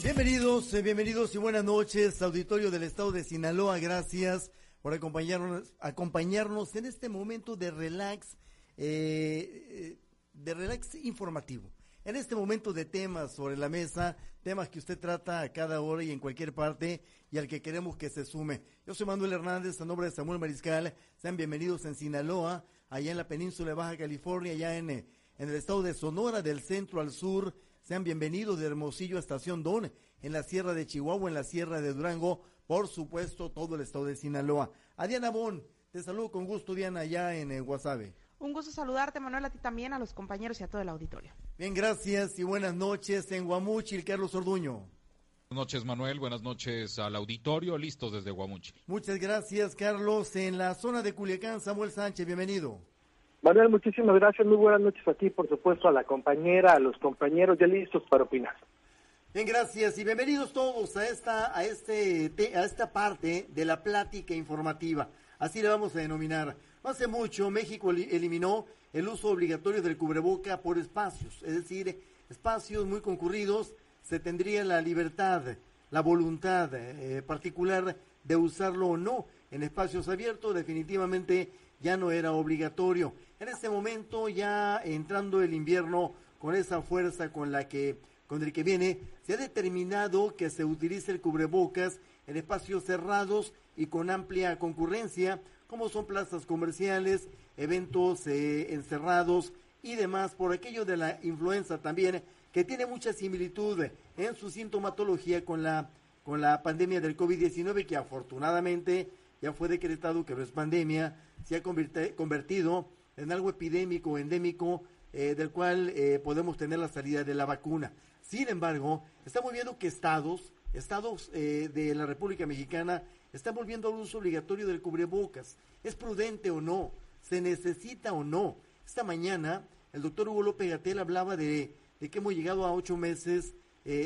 Bienvenidos, eh, bienvenidos y buenas noches, auditorio del estado de Sinaloa. Gracias por acompañarnos, acompañarnos en este momento de relax, eh, eh, de relax informativo. En este momento de temas sobre la mesa, temas que usted trata a cada hora y en cualquier parte y al que queremos que se sume. Yo soy Manuel Hernández, a nombre de Samuel Mariscal. Sean bienvenidos en Sinaloa, allá en la península de Baja California, allá en, en el estado de Sonora, del centro al sur sean bienvenidos de Hermosillo a Estación Don, en la Sierra de Chihuahua, en la Sierra de Durango, por supuesto, todo el estado de Sinaloa. A Diana Bon, te saludo con gusto, Diana, allá en eh, Guasave. Un gusto saludarte, Manuel, a ti también, a los compañeros y a todo el auditorio. Bien, gracias y buenas noches en Guamuchil, Carlos Orduño. Buenas noches, Manuel. Buenas noches al auditorio. Listos desde Guamuchil. Muchas gracias, Carlos. En la zona de Culiacán, Samuel Sánchez, bienvenido. Manuel, muchísimas gracias. Muy buenas noches a ti, por supuesto, a la compañera, a los compañeros ya listos para opinar. Bien, gracias y bienvenidos todos a esta, a este, a esta parte de la plática informativa. Así le vamos a denominar. No hace mucho México eliminó el uso obligatorio del cubreboca por espacios, es decir, espacios muy concurridos, se tendría la libertad, la voluntad eh, particular de usarlo o no. En espacios abiertos definitivamente ya no era obligatorio. En este momento, ya entrando el invierno con esa fuerza con la que con el que viene, se ha determinado que se utilice el cubrebocas en espacios cerrados y con amplia concurrencia, como son plazas comerciales, eventos eh, encerrados y demás, por aquello de la influenza también, que tiene mucha similitud en su sintomatología con la, con la pandemia del COVID-19, que afortunadamente ya fue decretado que no es pandemia, se ha convertido en algo epidémico, endémico, eh, del cual eh, podemos tener la salida de la vacuna. Sin embargo, estamos viendo que estados, estados eh, de la República Mexicana, están volviendo al uso obligatorio del cubrebocas. ¿Es prudente o no? ¿Se necesita o no? Esta mañana, el doctor Hugo López Gatel hablaba de, de que hemos llegado a ocho meses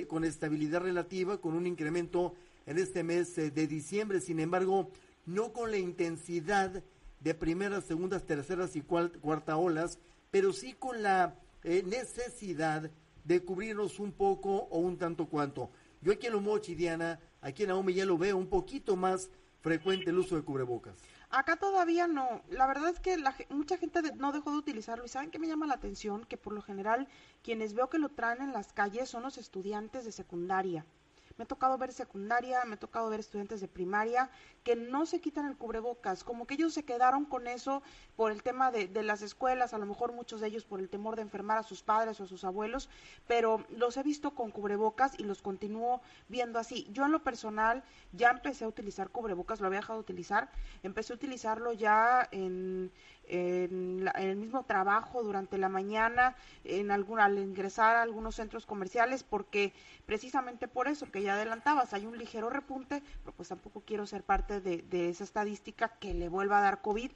con estabilidad relativa, con un incremento en este mes de diciembre. Sin embargo, no con la intensidad de primeras, segundas, terceras y cuarta olas, pero sí con la eh, necesidad de cubrirnos un poco o un tanto cuanto. Yo aquí en Lomochi, Diana, aquí en Naomi ya lo veo un poquito más frecuente el uso de cubrebocas. Acá todavía no. La verdad es que la, mucha gente no dejó de utilizarlo. ¿Y saben qué me llama la atención? Que por lo general quienes veo que lo traen en las calles son los estudiantes de secundaria. Me ha tocado ver secundaria, me ha tocado ver estudiantes de primaria que no se quitan el cubrebocas, como que ellos se quedaron con eso por el tema de, de las escuelas, a lo mejor muchos de ellos por el temor de enfermar a sus padres o a sus abuelos, pero los he visto con cubrebocas y los continúo viendo así. Yo en lo personal ya empecé a utilizar cubrebocas, lo había dejado de utilizar, empecé a utilizarlo ya en en, el mismo trabajo durante la mañana, en alguna, al ingresar a algunos centros comerciales, porque precisamente por eso que ya adelantabas, hay un ligero repunte, pero pues tampoco quiero ser parte de, esa estadística que le vuelva a dar COVID.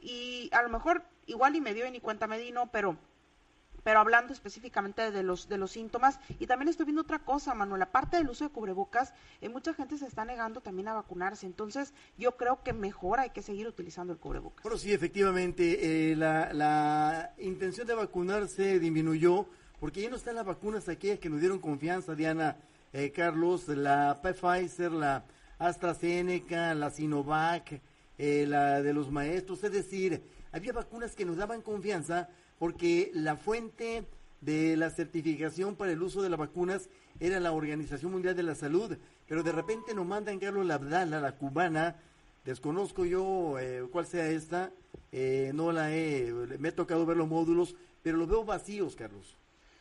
Y a lo mejor igual y me dio y ni cuenta me di, no, pero pero hablando específicamente de los, de los síntomas. Y también estoy viendo otra cosa, Manuel, aparte del uso de cubrebocas, eh, mucha gente se está negando también a vacunarse. Entonces, yo creo que mejor hay que seguir utilizando el cubrebocas. Bueno, sí, efectivamente, eh, la, la intención de vacunarse disminuyó porque ya no están las vacunas aquellas que nos dieron confianza, Diana, eh, Carlos, la Pfizer, la AstraZeneca, la Sinovac, la de los maestros, es decir, había vacunas que nos daban confianza porque la fuente de la certificación para el uso de las vacunas era la Organización Mundial de la Salud, pero de repente nos mandan Carlos Labdala, la cubana, desconozco yo eh, cuál sea esta, eh, no la he, me ha tocado ver los módulos, pero los veo vacíos, Carlos.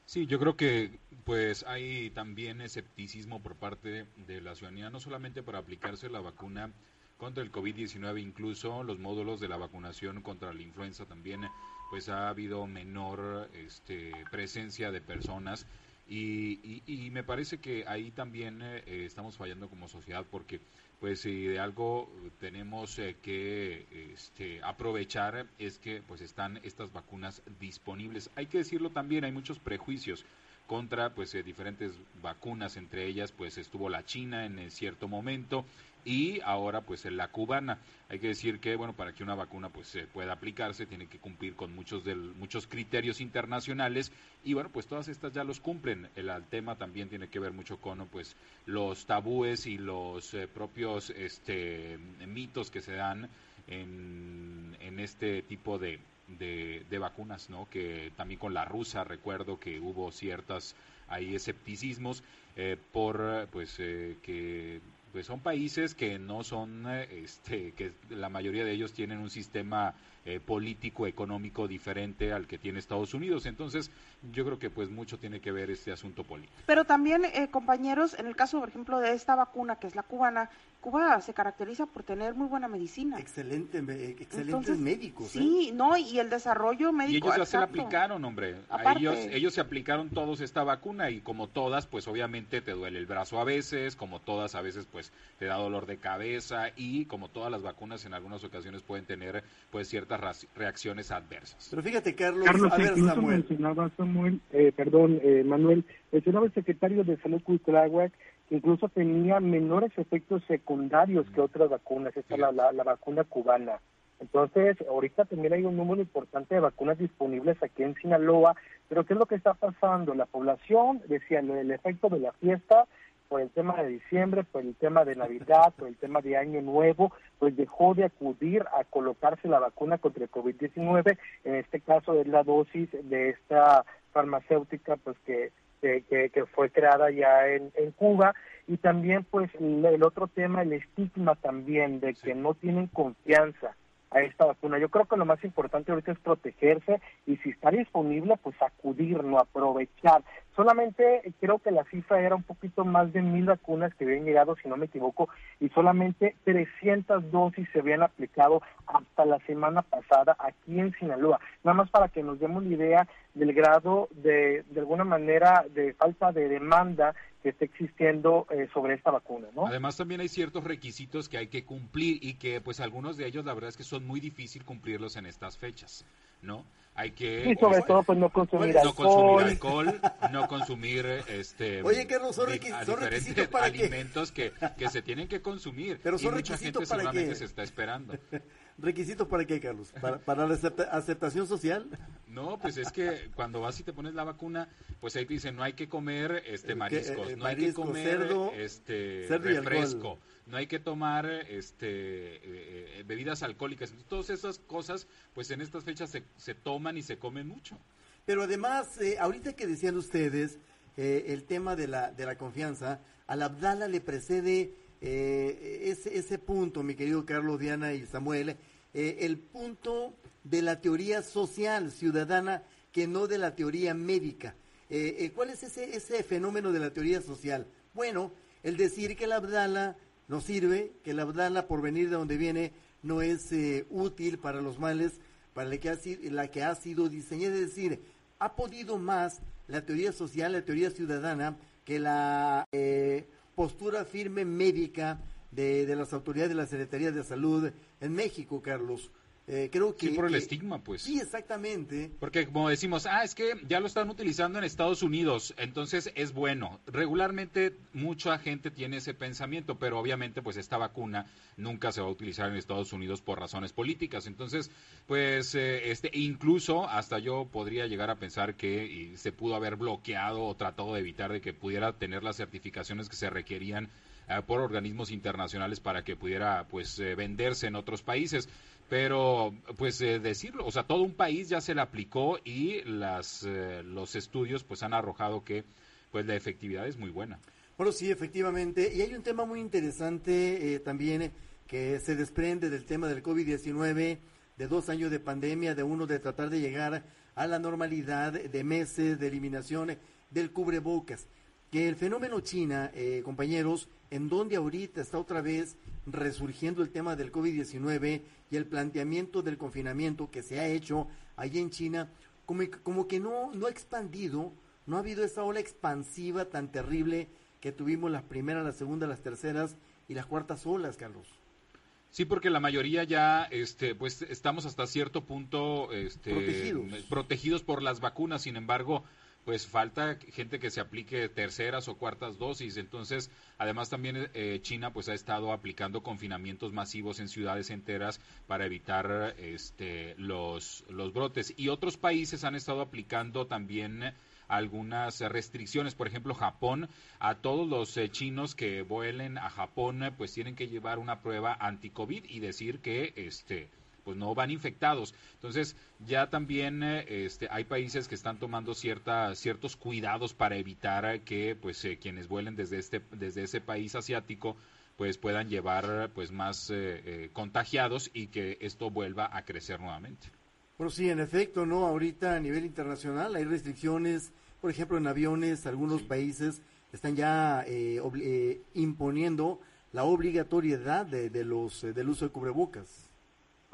Sí, yo creo que pues hay también escepticismo por parte de la ciudadanía, no solamente para aplicarse la vacuna contra el COVID-19, incluso los módulos de la vacunación contra la influenza también pues ha habido menor este, presencia de personas y, y, me parece que ahí también eh, estamos fallando como sociedad porque pues si de algo tenemos eh, que este, aprovechar es que pues están estas vacunas disponibles. Hay que decirlo también, hay muchos prejuicios contra pues eh, diferentes vacunas, entre ellas pues estuvo la China en cierto momento y ahora pues la cubana. Hay que decir que bueno, para que una vacuna pues pueda aplicarse tiene que cumplir con muchos del, muchos criterios internacionales y bueno, pues todas estas ya los cumplen. El, tema también tiene que ver mucho con pues los tabúes y los eh, propios este mitos que se dan en, en este tipo de, de, vacunas, ¿no? Que también con la rusa recuerdo que hubo ciertas hay escepticismos eh, por pues eh, que pues son países que no son, eh, este, que la mayoría de ellos tienen un sistema eh, político, económico diferente al que tiene Estados Unidos. Entonces, yo creo que pues mucho tiene que ver este asunto político. Pero también, eh, compañeros, en el caso, por ejemplo, de esta vacuna, que es la cubana, Cuba se caracteriza por tener muy buena medicina. Excelente, excelentes médicos. Sí, no, y el desarrollo médico. Y ellos ya se la aplicaron, hombre. A ellos, ellos se aplicaron todos esta vacuna y como todas, pues obviamente te duele el brazo a veces, como todas a veces, pues te da dolor de cabeza y como todas las vacunas en algunas ocasiones pueden tener pues ciertas reacciones adversas. Pero fíjate, Carlos, a ver, Samuel. mencionaba Samuel, eh, perdón, eh, Manuel, mencionaba el secretario de Salud Cuitláhuac que incluso tenía menores efectos secundarios que otras vacunas, esta es la, la, vacuna cubana. Entonces, ahorita también hay un número importante de vacunas disponibles aquí en Sinaloa, pero ¿qué es lo que está pasando? La población, decía, el efecto de la fiesta por el tema de diciembre, por el tema de Navidad, por el tema de Año Nuevo, pues dejó de acudir a colocarse la vacuna contra el COVID-19, en este caso es la dosis de esta farmacéutica pues que, que, que fue creada ya en, en Cuba. Y también pues el, otro tema, el estigma también de que no tienen confianza a esta vacuna. Yo creo que lo más importante ahorita es protegerse y si está disponible, pues acudir, no aprovechar. Solamente creo que la cifra era un poquito más de mil vacunas que habían llegado, si no me equivoco, y solamente 300 dosis se habían aplicado hasta la semana pasada aquí en Sinaloa. Nada más para que nos demos la idea del grado de, de alguna manera, de falta de demanda que está existiendo eh, sobre esta vacuna, ¿no? Además también hay ciertos requisitos que hay que cumplir y que pues algunos de ellos la verdad es que son muy difícil cumplirlos en estas fechas, ¿no? Hay que y sobre todo pues no consumir no consumir alcohol, no consumir este Oye, son, requisitos para alimentos que, que se tienen que consumir Pero son y mucha gente para seguramente se está esperando. ¿Requisitos para qué, Carlos? ¿Para, la aceptación social? No, pues es que cuando vas y te pones la vacuna, pues ahí te dicen no hay que comer este mariscos, no hay que comer cerdo, este refresco, no hay que tomar este eh, eh, bebidas alcohólicas. Todas esas cosas, pues en estas fechas se, se toman y se comen mucho. Pero además, eh, ahorita que decían ustedes el tema de la, de la confianza, a la Abdala le precede eh, ese, ese punto, mi querido Carlos, Diana y Samuel, eh, el punto de la teoría social ciudadana que no de la teoría médica. Eh, eh, ¿Cuál es ese, ese fenómeno de la teoría social? Bueno, el decir que la Abdala no sirve, que la Abdala por venir de donde viene no es útil para los males, para la que, ha, la que ha sido diseñada, es decir, ha podido más la teoría social, la teoría ciudadana, que la postura firme médica de, de las autoridades de la Secretaría de Salud en México, Carlos. Eh, creo que, sí, por el estigma, pues. Sí, exactamente. Porque como decimos, ah, es que ya lo están utilizando en Estados Unidos, entonces es bueno. Regularmente mucha gente tiene ese pensamiento, pero obviamente pues esta vacuna nunca se va a utilizar en Estados Unidos por razones políticas. Entonces, pues eh, este incluso hasta yo podría llegar a pensar que se pudo haber bloqueado o tratado de evitar de que pudiera tener las certificaciones que se requerían por organismos internacionales para que pudiera pues venderse en otros países pero pues eh, decirlo, o sea, todo un país ya se le aplicó y las eh, los estudios pues han arrojado que pues la efectividad es muy buena. Bueno, sí, efectivamente, y hay un tema muy interesante eh, también que se desprende del tema del COVID-19, de dos años de pandemia, de uno de tratar de llegar a la normalidad, de meses de eliminación del cubrebocas. Que el fenómeno China, compañeros, en donde ahorita está otra vez resurgiendo el tema del COVID-19 y el planteamiento del confinamiento que se ha hecho allí en China, como, como que no, no ha expandido, no ha habido esa ola expansiva tan terrible que tuvimos las primeras, las segundas, las terceras y las cuartas olas, Carlos. Sí, porque la mayoría ya, este, pues estamos hasta cierto punto este, protegidos. protegidos por las vacunas. Sin embargo, pues falta gente que se aplique terceras o cuartas dosis. Entonces, además también eh, China pues ha estado aplicando confinamientos masivos en ciudades enteras para evitar este los los brotes y otros países han estado aplicando también algunas restricciones. Por ejemplo, Japón, a todos los eh, chinos que vuelen a Japón, pues tienen que llevar una prueba anti-COVID y decir que este pues no van infectados. Entonces, ya también eh, este, hay países que están tomando cierta, ciertos cuidados para evitar que pues eh, quienes vuelen desde este desde ese país asiático pues puedan llevar pues más contagiados y que esto vuelva a crecer nuevamente. Bueno, sí, en efecto, ¿no? Ahorita a nivel internacional hay restricciones, por ejemplo, en aviones, algunos países están ya eh, eh, imponiendo la obligatoriedad de, los eh, del uso de cubrebocas.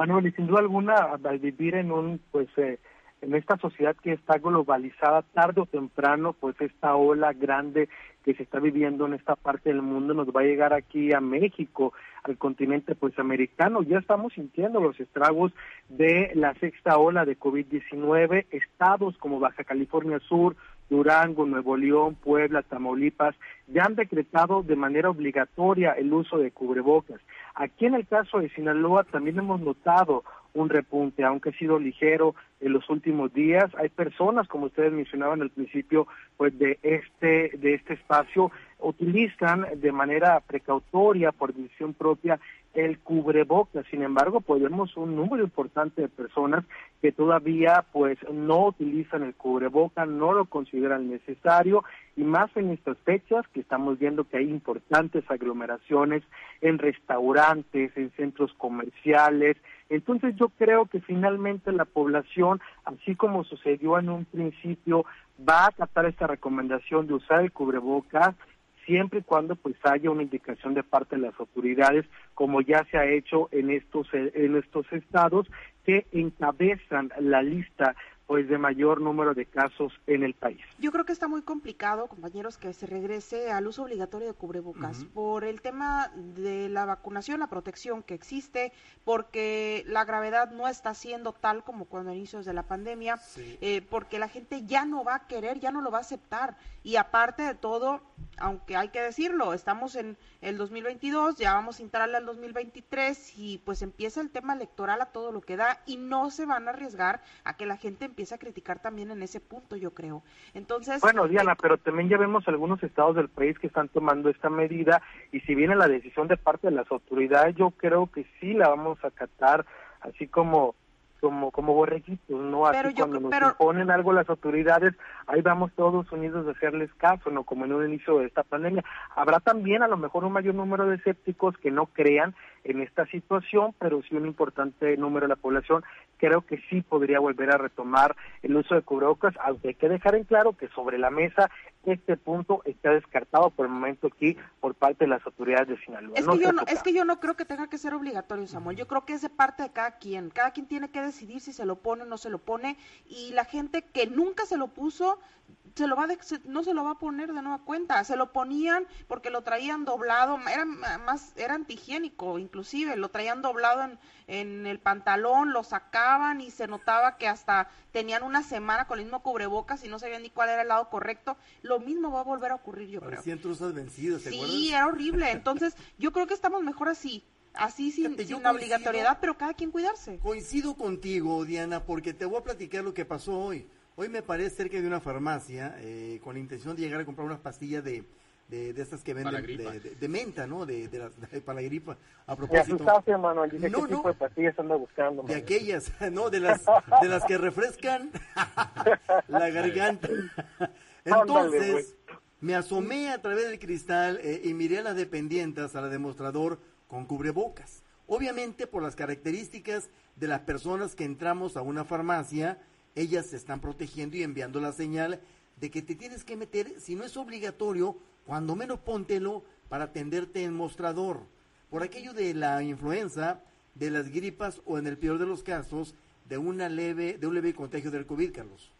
Manuel, y sin duda alguna, al vivir en un, pues, en esta sociedad que está globalizada, tarde o temprano, pues esta ola grande que se está viviendo en esta parte del mundo nos va a llegar aquí a México, al continente pues americano. Ya estamos sintiendo los estragos de la sexta ola de COVID-19. Estados como Baja California Sur, Durango, Nuevo León, Puebla, Tamaulipas, ya han decretado de manera obligatoria el uso de cubrebocas. Aquí en el caso de Sinaloa también hemos notado un repunte, aunque ha sido ligero en los últimos días. Hay personas, como ustedes mencionaban al principio, pues de este de este espacio utilizan de manera precautoria, por decisión propia, el cubrebocas. Sin embargo, podemos un número importante de personas que todavía pues no utilizan el cubrebocas, no lo consideran necesario y más en estas fechas que estamos viendo que hay importantes aglomeraciones en restaurantes, en centros comerciales. Entonces yo creo que finalmente la población, así como sucedió en un principio, va a acatar esta recomendación de usar el cubrebocas siempre y cuando pues haya una indicación de parte de las autoridades, como ya se ha hecho en estos en estos estados que encabezan la lista pues de mayor número de casos en el país. Yo creo que está muy complicado, compañeros, que se regrese al uso obligatorio de cubrebocas por el tema de la vacunación, la protección que existe, porque la gravedad no está siendo tal como cuando inicios de la pandemia, eh, porque la gente ya no va a querer, ya no lo va a aceptar. Y aparte de todo, aunque hay que decirlo, estamos en el 2022, ya vamos a entrarle al 2023 y pues empieza el tema electoral a todo lo que da y no se van a arriesgar a que la gente empiece a criticar también en ese punto, yo creo. Entonces. Bueno, Diana, eh, pero también ya vemos algunos estados del país que están tomando esta medida y si viene la decisión de parte de las autoridades, yo creo que sí la vamos a acatar, así como como como borreguitos, ¿no? Así cuando nos imponen algo las autoridades, ahí vamos todos unidos a hacerles caso, ¿no? Como en un inicio de esta pandemia. Habrá también a lo mejor un mayor número de escépticos que no crean en esta situación, pero sí un importante número de la población creo que sí podría volver a retomar el uso de cubrebocas, aunque hay que dejar en claro que sobre la mesa este punto está descartado por el momento aquí por parte de las autoridades de Sinaloa. Es, que, yo no, es que yo no creo que tenga que ser obligatorio, Samuel. Yo creo que es de parte de cada quien. Cada quien tiene que decidir si se lo pone o no se lo pone. Y la gente que nunca se lo puso, se lo va no se lo va a poner de nueva cuenta. Se lo ponían porque lo traían doblado, era más, era antihigiénico inclusive, lo traían doblado en, en el pantalón, lo sacaban y se notaba que hasta tenían una semana con el mismo cubrebocas y no sabían ni cuál era el lado correcto. Lo mismo va a volver a ocurrir, yo Parecían creo. vencidos, Sí, era horrible. Entonces, yo creo que estamos mejor así. Así sin, sin obligatoriedad, pero cada quien cuidarse. Coincido contigo, Diana, porque te voy a platicar lo que pasó hoy. Hoy me paré cerca de una farmacia eh, con la intención de llegar a comprar unas pastillas de, de, de estas que venden de, menta, ¿no? De, de, para la gripa. A propósito. no, ¿qué tipo de pastillas anda buscando? De aquellas, ¿no? De las, de las que refrescan la garganta. Entonces, me asomé a través del cristal eh, y miré a las dependientes, a la demostrador con cubrebocas. Obviamente, por las características de las personas que entramos a una farmacia, ellas se están protegiendo y enviando la señal de que te tienes que meter, si no es obligatorio, cuando menos póntelo para atenderte en mostrador. Por aquello de la influenza, de las gripas o en el peor de los casos, de una leve, de un leve contagio del COVID, Carlos.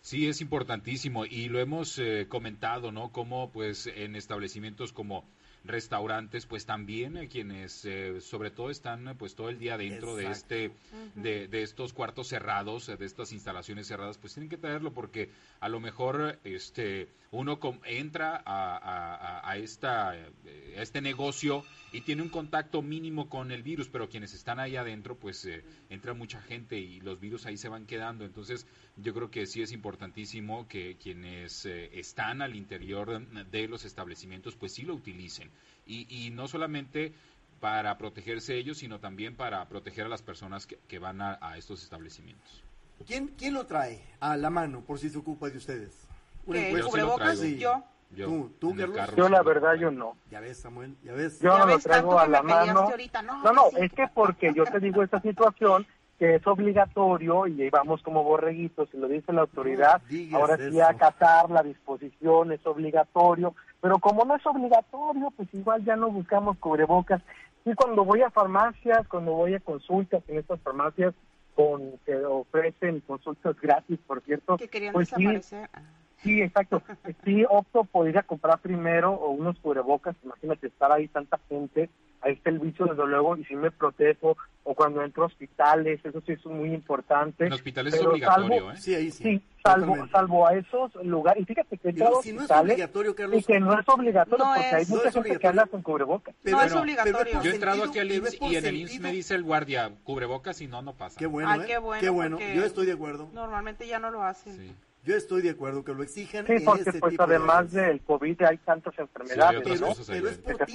Sí, es importantísimo y lo hemos eh, comentado, ¿no? Como pues en establecimientos como restaurantes, pues también eh, quienes eh, sobre todo están pues todo el día dentro de este de, de, estos cuartos cerrados, de estas instalaciones cerradas, pues tienen que traerlo porque a lo mejor este uno entra a, a, esta a este negocio y tiene un contacto mínimo con el virus, pero quienes están ahí adentro, pues entra mucha gente y los virus ahí se van quedando, entonces yo creo que sí es importantísimo que quienes eh, están al interior de los establecimientos pues sí lo utilicen y, y no solamente para protegerse ellos sino también para proteger a las personas que, van a, estos establecimientos. ¿Quién, ¿Quién lo trae a la mano por si se ocupa de ustedes? ¿Cubrebocas? Yo. Yo, ¿Tú, tú yo la verdad yo no. Ya ves, Samuel, ya ves. Yo no lo traigo a la mano. No, no, es que porque yo te digo esta situación que es obligatorio y vamos como borreguitos, si lo dice la autoridad, ahora sí acatar la disposición es obligatorio, pero como no es obligatorio, pues igual ya no buscamos cubrebocas. Y cuando voy a farmacias, cuando voy a consultas en estas farmacias con que ofrecen consultas gratis, por cierto, que querían pues desaparecer. Sí, Sí, exacto. Sí, opto por ir a comprar primero o unos cubrebocas. Imagínate estar ahí tanta gente ahí está el bicho desde luego y si me protejo o cuando entro a hospitales, eso sí es muy importante. En hospitales es obligatorio, ¿eh? Sí, ahí sí. sí salvo, salvo a esos lugares. Y fíjate que si no es obligatorio, Carlos. Y que no es obligatorio porque hay mucha gente que habla con cubrebocas. no es obligatorio. yo he entrado aquí al IMSS y en el IMSS me dice el guardia, cubrebocas y no, no pasa. Qué bueno, ¿eh? qué bueno. Qué bueno. Yo estoy de acuerdo. Normalmente ya no lo hacen. Sí. Yo estoy de acuerdo que lo exijan. Sí, porque este pues además del COVID hay tantas enfermedades. pero, es por ti.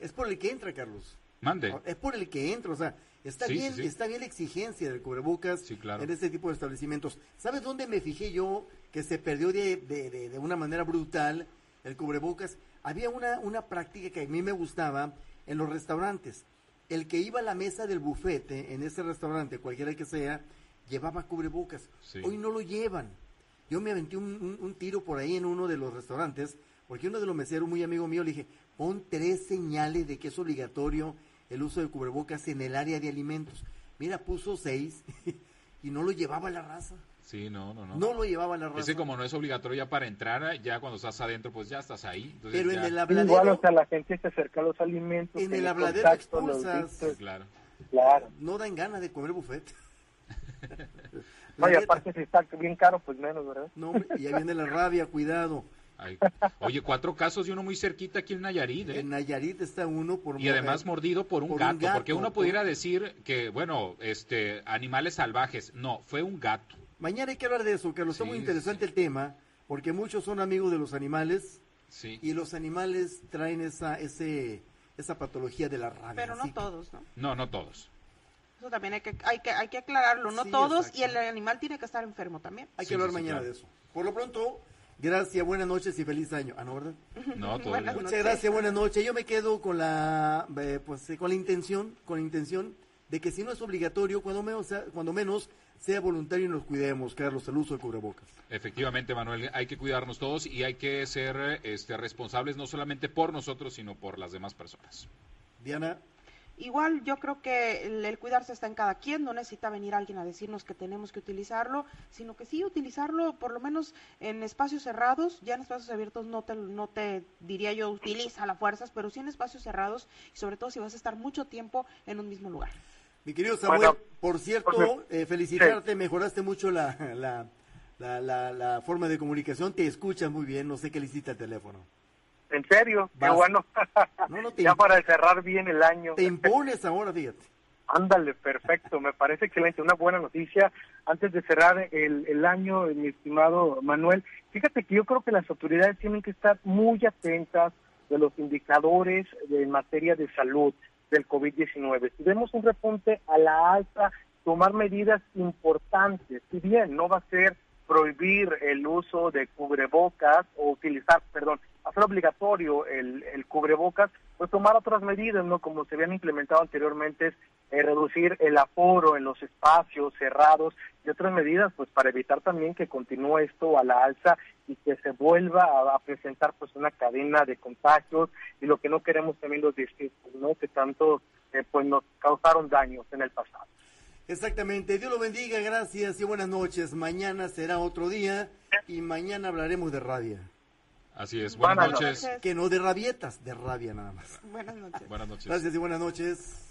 Es por el que entra, Carlos. Mande. Es por el que entra, o sea, está bien, está bien la exigencia del cubrebocas en este tipo de establecimientos. ¿Sabes dónde me fijé yo que se perdió de, de, de, una manera brutal el cubrebocas? Había una, una práctica que a mí me gustaba en los restaurantes. El que iba a la mesa del bufete en ese restaurante, cualquiera que sea, llevaba cubrebocas. Hoy no lo llevan. Yo me aventé un, tiro por ahí en uno de los restaurantes, porque uno de los meseros, muy amigo mío, le dije, pon tres señales de que es obligatorio el uso de cubrebocas en el área de alimentos. Mira, puso seis y no lo llevaba la raza. Sí, no, no, no. No lo llevaba la raza. Ese como no es obligatorio ya para entrar, ya cuando estás adentro, pues ya estás ahí. Pero en el habladero... Igual, o sea, la gente se acerca a los alimentos. En el habladero expulsas. Claro. Claro. No dan ganas de comer buffet. No, y aparte si está bien caro, pues menos, ¿verdad? No, y ahí viene la rabia, cuidado. oye, cuatro casos y uno muy cerquita aquí en Nayarit. ¿eh? En Nayarit está uno por y además mordido por un, gato, porque uno pudiera decir que bueno, este, animales salvajes, no, fue un gato. Mañana hay que hablar de eso, que lo está muy interesante el tema, porque muchos son amigos de los animales sí. y los animales traen esa, ese, esa patología de la rabia. Pero no todos, ¿no? No, no todos. Eso también hay que, hay que, hay que aclararlo, no todos, y el animal tiene que estar enfermo también. Hay que hablar mañana de eso. Por lo pronto, gracias, buenas noches y feliz año. Ah, ¿no, verdad? No, todo Muchas gracias, buenas noches. Yo me quedo con la, eh, pues, eh, con la intención, con la intención de que si no es obligatorio, cuando menos sea, cuando menos sea voluntario y nos cuidemos, Carlos, el uso de cubrebocas. Efectivamente, Manuel, hay que cuidarnos todos y hay que ser este, responsables no solamente por nosotros, sino por las demás personas. Diana. Igual yo creo que el, cuidarse está en cada quien, no necesita venir alguien a decirnos que tenemos que utilizarlo, sino que sí utilizarlo por lo menos en espacios cerrados, ya en espacios abiertos no te, no te diría yo utiliza las fuerzas, pero sí en espacios cerrados y sobre todo si vas a estar mucho tiempo en un mismo lugar. Mi querido Samuel, por cierto, eh, felicitarte, mejoraste mucho la, la, la, la, forma de comunicación, te escuchas muy bien, no sé qué le hiciste al teléfono. En serio, qué bueno. ya para cerrar bien el año. Te impones ahora, fíjate. Ándale, perfecto, me parece excelente, una buena noticia. Antes de cerrar el, el año, mi estimado Manuel, fíjate que yo creo que las autoridades tienen que estar muy atentas de los indicadores en materia de salud del COVID-19. Si vemos un repunte a la alta, tomar medidas importantes, si bien no va a ser prohibir el uso de cubrebocas o utilizar, perdón, hacer obligatorio el, el cubrebocas, pues tomar otras medidas, ¿no? Como se habían implementado anteriormente, eh, reducir el aforo en los espacios cerrados y otras medidas, pues para evitar también que continúe esto a la alza y que se vuelva a, presentar pues una cadena de contagios y lo que no queremos también los distintos, ¿no? Que tanto eh, pues nos causaron daños en el pasado. Exactamente. Dios lo bendiga, gracias y buenas noches. Mañana será otro día y mañana hablaremos de rabia. Así es. Buenas, Buenas noches. noches. Que no de rabietas, de rabia nada más. Buenas noches. Buenas noches. Gracias y buenas noches.